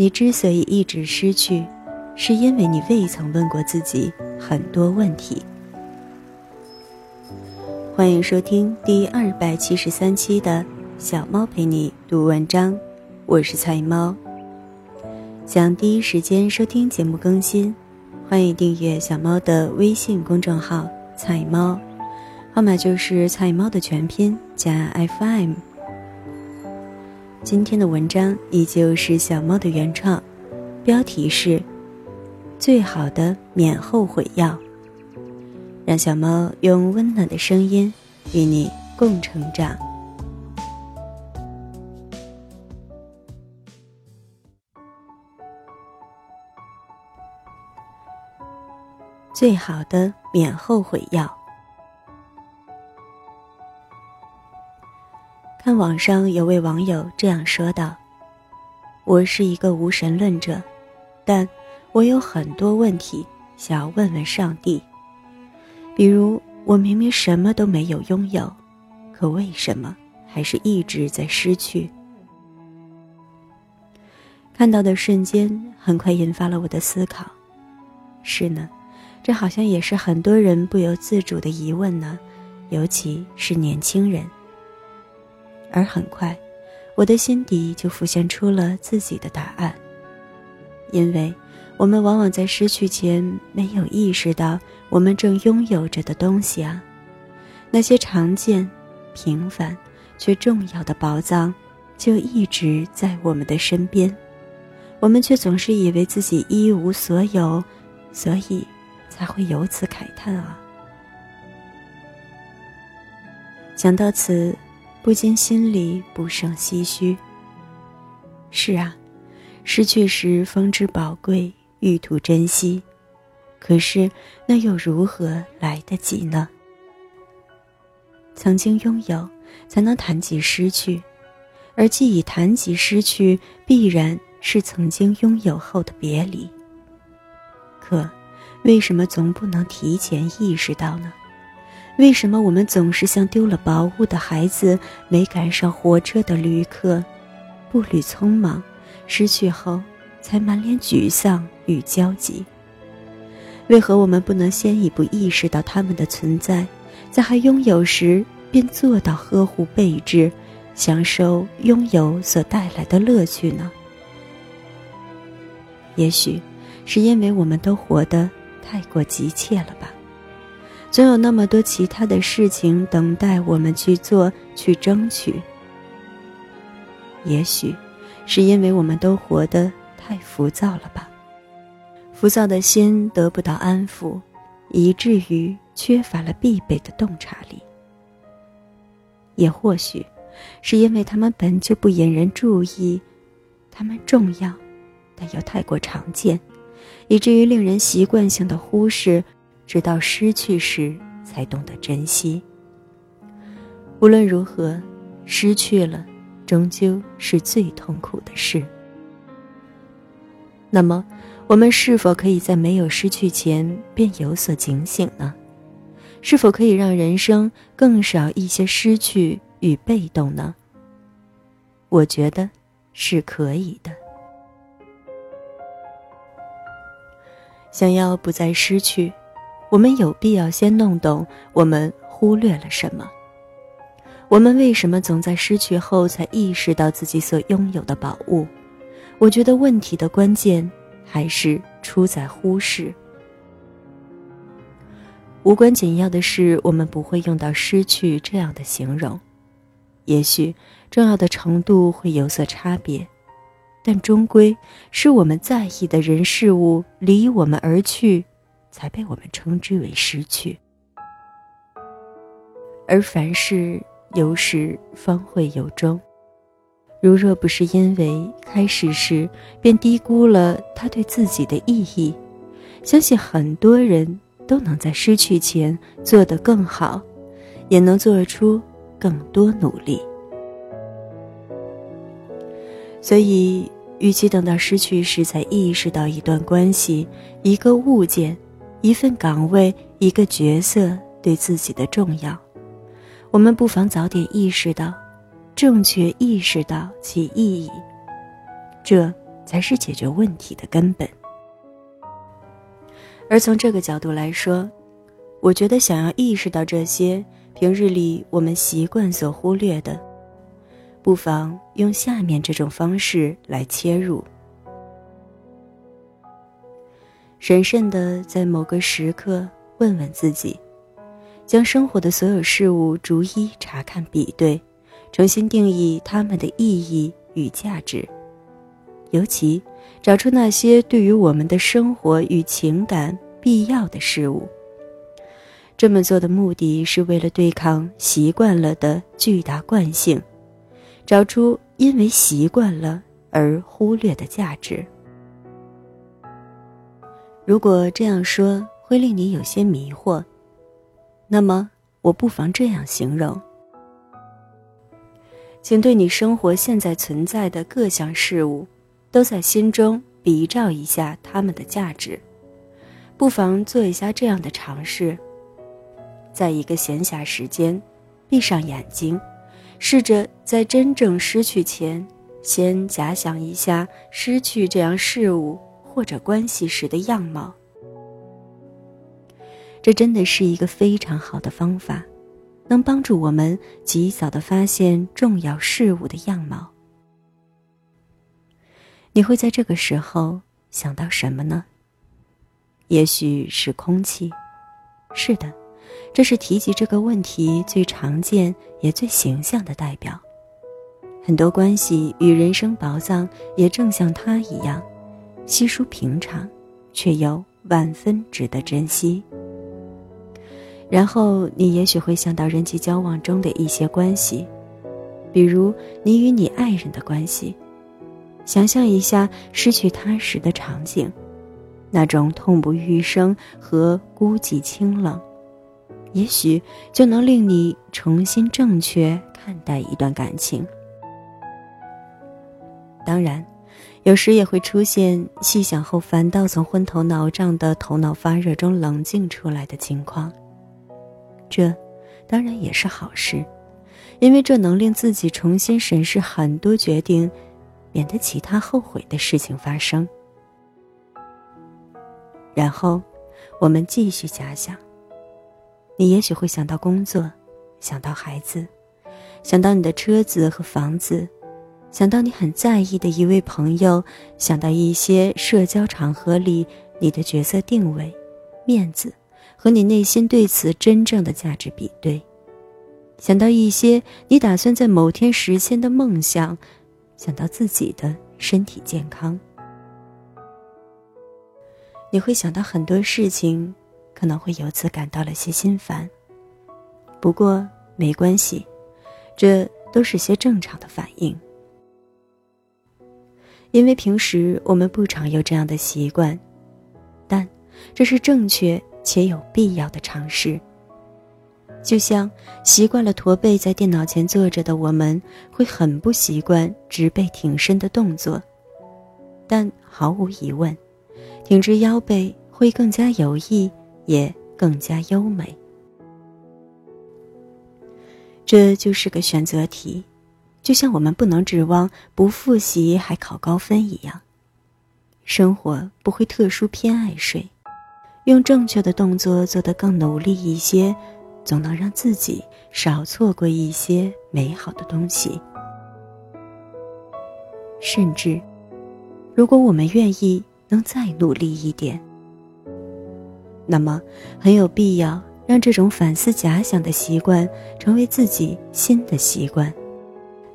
你之所以一直失去，是因为你未曾问过自己很多问题。欢迎收听第二百七十三期的《小猫陪你读文章》，我是菜猫。想第一时间收听节目更新，欢迎订阅小猫的微信公众号“菜猫”，号码就是“菜猫”的全拼加 FM。今天的文章依旧是小猫的原创，标题是“最好的免后悔药”。让小猫用温暖的声音与你共成长。最好的免后悔药。网上有位网友这样说道：“我是一个无神论者，但我有很多问题想要问问上帝。”比如，我明明什么都没有拥有，可为什么还是一直在失去？看到的瞬间，很快引发了我的思考。是呢，这好像也是很多人不由自主的疑问呢，尤其是年轻人。而很快，我的心底就浮现出了自己的答案，因为。我们往往在失去前没有意识到我们正拥有着的东西啊，那些常见、平凡却重要的宝藏，就一直在我们的身边，我们却总是以为自己一无所有，所以才会由此慨叹啊。想到此，不禁心里不胜唏嘘。是啊，失去时方知宝贵。欲图珍惜，可是那又如何来得及呢？曾经拥有，才能谈及失去，而既已谈及失去，必然是曾经拥有后的别离。可，为什么总不能提前意识到呢？为什么我们总是像丢了宝物的孩子，没赶上火车的旅客，步履匆忙，失去后？才满脸沮丧与焦急。为何我们不能先一步意识到他们的存在，在还拥有时便做到呵护备至，享受拥有所带来的乐趣呢？也许，是因为我们都活得太过急切了吧？总有那么多其他的事情等待我们去做、去争取。也许，是因为我们都活得。太浮躁了吧？浮躁的心得不到安抚，以至于缺乏了必备的洞察力。也或许，是因为他们本就不引人注意，他们重要，但又太过常见，以至于令人习惯性的忽视，直到失去时才懂得珍惜。无论如何，失去了，终究是最痛苦的事。那么，我们是否可以在没有失去前便有所警醒呢？是否可以让人生更少一些失去与被动呢？我觉得是可以的。想要不再失去，我们有必要先弄懂我们忽略了什么。我们为什么总在失去后才意识到自己所拥有的宝物？我觉得问题的关键还是出在忽视。无关紧要的事，我们不会用到“失去”这样的形容。也许重要的程度会有所差别，但终归是我们在意的人事物离我们而去，才被我们称之为失去。而凡事有始，方会有终。如若不是因为开始时便低估了它对自己的意义，相信很多人都能在失去前做得更好，也能做出更多努力。所以，与其等到失去时才意识到一段关系、一个物件、一份岗位、一个角色对自己的重要，我们不妨早点意识到。正确意识到其意义，这才是解决问题的根本。而从这个角度来说，我觉得想要意识到这些平日里我们习惯所忽略的，不妨用下面这种方式来切入：审慎的在某个时刻问问自己，将生活的所有事物逐一查看比对，重新定义它们的意义与价值。尤其找出那些对于我们的生活与情感必要的事物。这么做的目的是为了对抗习惯了的巨大惯性，找出因为习惯了而忽略的价值。如果这样说会令你有些迷惑，那么我不妨这样形容：请对你生活现在存在的各项事物。都在心中比照一下它们的价值，不妨做一下这样的尝试。在一个闲暇时间，闭上眼睛，试着在真正失去前，先假想一下失去这样事物或者关系时的样貌。这真的是一个非常好的方法，能帮助我们及早的发现重要事物的样貌。你会在这个时候想到什么呢？也许是空气。是的，这是提及这个问题最常见也最形象的代表。很多关系与人生宝藏也正像它一样，稀疏平常，却又万分值得珍惜。然后你也许会想到人际交往中的一些关系，比如你与你爱人的关系。想象一下失去他时的场景，那种痛不欲生和孤寂清冷，也许就能令你重新正确看待一段感情。当然，有时也会出现细想后反倒从昏头脑胀的头脑发热中冷静出来的情况。这，当然也是好事，因为这能令自己重新审视很多决定。免得其他后悔的事情发生。然后，我们继续假想。你也许会想到工作，想到孩子，想到你的车子和房子，想到你很在意的一位朋友，想到一些社交场合里你的角色定位、面子和你内心对此真正的价值比对，想到一些你打算在某天实现的梦想。想到自己的身体健康，你会想到很多事情，可能会由此感到了些心烦。不过没关系，这都是些正常的反应，因为平时我们不常有这样的习惯，但这是正确且有必要的尝试。就像习惯了驼背在电脑前坐着的我们，会很不习惯直背挺身的动作，但毫无疑问，挺直腰背会更加有益，也更加优美。这就是个选择题，就像我们不能指望不复习还考高分一样，生活不会特殊偏爱谁，用正确的动作做得更努力一些。总能让自己少错过一些美好的东西，甚至，如果我们愿意能再努力一点，那么很有必要让这种反思假想的习惯成为自己新的习惯，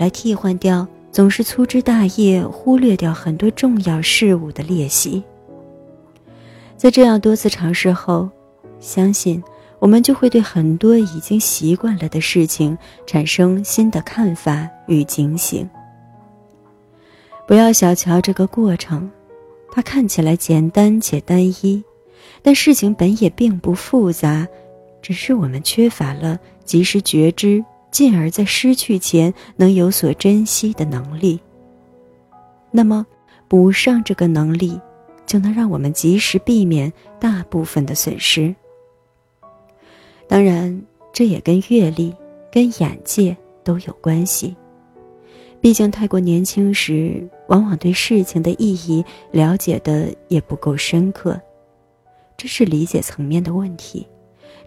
来替换掉总是粗枝大叶、忽略掉很多重要事物的练习。在这样多次尝试后，相信。我们就会对很多已经习惯了的事情产生新的看法与警醒。不要小瞧这个过程，它看起来简单且单一，但事情本也并不复杂，只是我们缺乏了及时觉知，进而在失去前能有所珍惜的能力。那么，补上这个能力，就能让我们及时避免大部分的损失。当然，这也跟阅历、跟眼界都有关系。毕竟太过年轻时，往往对事情的意义了解的也不够深刻，这是理解层面的问题，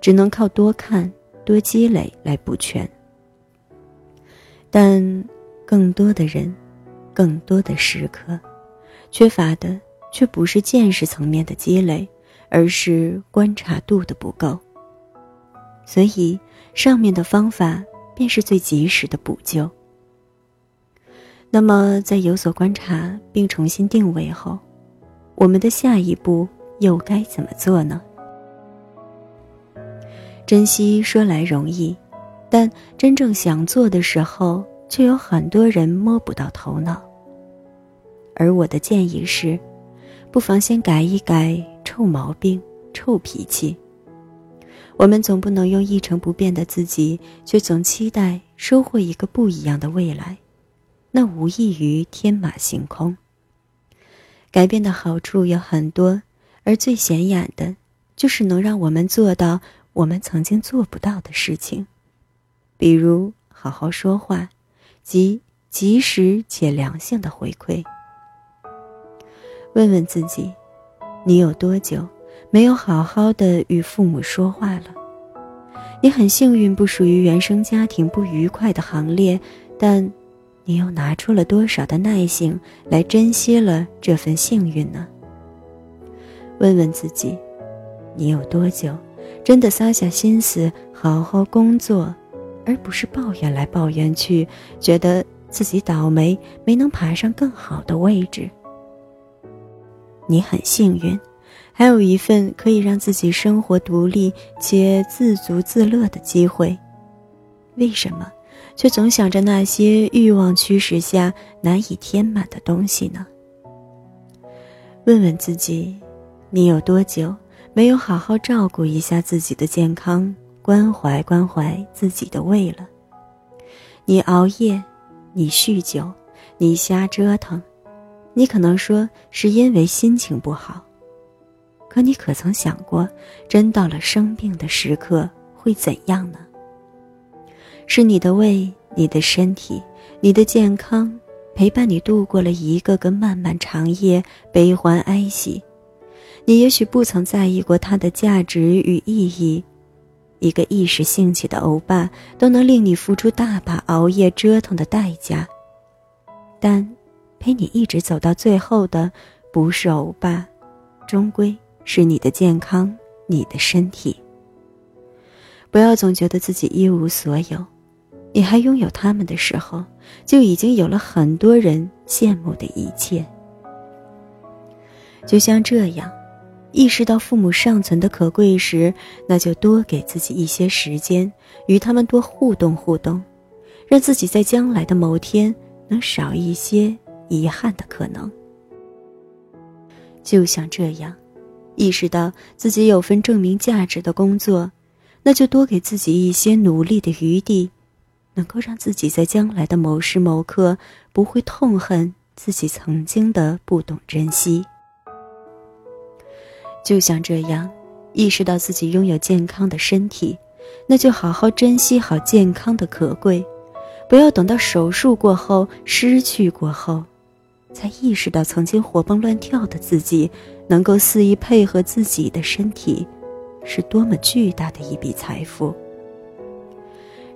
只能靠多看、多积累来补全。但更多的人，更多的时刻，缺乏的却不是见识层面的积累，而是观察度的不够。所以，上面的方法便是最及时的补救。那么，在有所观察并重新定位后，我们的下一步又该怎么做呢？珍惜说来容易，但真正想做的时候，却有很多人摸不到头脑。而我的建议是，不妨先改一改臭毛病、臭脾气。我们总不能用一成不变的自己，却总期待收获一个不一样的未来。那无异于天马行空。改变的好处有很多，而最显眼的，就是能让我们做到我们曾经做不到的事情，比如好好说话，及及时且良性的回馈。问问自己，你有多久没有好好的与父母说话了？你很幸运不属于原生家庭不愉快的行列，但。你又拿出了多少的耐性来珍惜了这份幸运呢？问问自己，你有多久真的撒下心思好好工作，而不是抱怨来抱怨去，觉得自己倒霉没能爬上更好的位置？你很幸运，还有一份可以让自己生活独立且自足自乐的机会。为什么？却总想着那些欲望驱使下难以填满的东西呢？问问自己，你有多久没有好好照顾一下自己的健康，关怀关怀自己的胃了？你熬夜，你酗酒，你瞎折腾，你可能说是因为心情不好，可你可曾想过，真到了生病的时刻会怎样呢？是你的胃、你的身体、你的健康，陪伴你度过了一个个漫漫长夜，悲欢哀喜。你也许不曾在意过它的价值与意义，一个一时兴起的欧巴，都能令你付出大把熬夜折腾的代价。但，陪你一直走到最后的，不是欧巴，终归是你的健康、你的身体。不要总觉得自己一无所有。你还拥有他们的时候，就已经有了很多人羡慕的一切。就像这样，意识到父母尚存的可贵时，那就多给自己一些时间，与他们多互动互动，让自己在将来的某天能少一些遗憾的可能。就像这样，意识到自己有份证明价值的工作，那就多给自己一些努力的余地。能够让自己在将来的某时某刻不会痛恨自己曾经的不懂珍惜，就像这样，意识到自己拥有健康的身体，那就好好珍惜好健康的可贵，不要等到手术过后、失去过后，才意识到曾经活蹦乱跳的自己，能够肆意配合自己的身体，是多么巨大的一笔财富。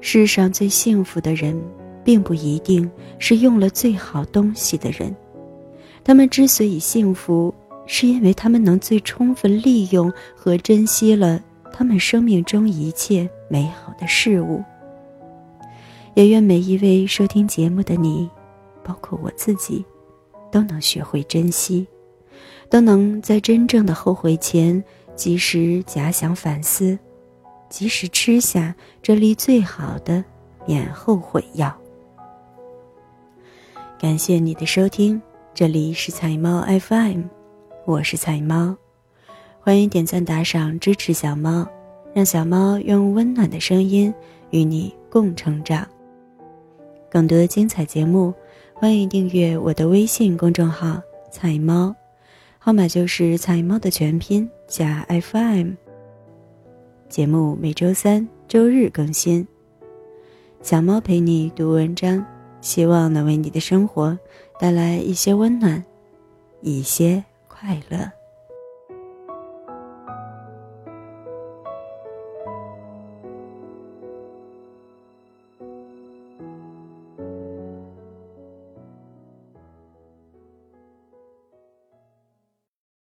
世上最幸福的人，并不一定是用了最好东西的人，他们之所以幸福，是因为他们能最充分利用和珍惜了他们生命中一切美好的事物。也愿每一位收听节目的你，包括我自己，都能学会珍惜，都能在真正的后悔前，及时假想反思。及时吃下这粒最好的免后悔药。感谢你的收听，这里是彩猫 FM，我是彩猫，欢迎点赞打赏支持小猫，让小猫用温暖的声音与你共成长。更多精彩节目，欢迎订阅我的微信公众号“彩猫”，号码就是“彩猫”的全拼加 FM。节目每周三、周日更新。小猫陪你读文章，希望能为你的生活带来一些温暖，一些快乐。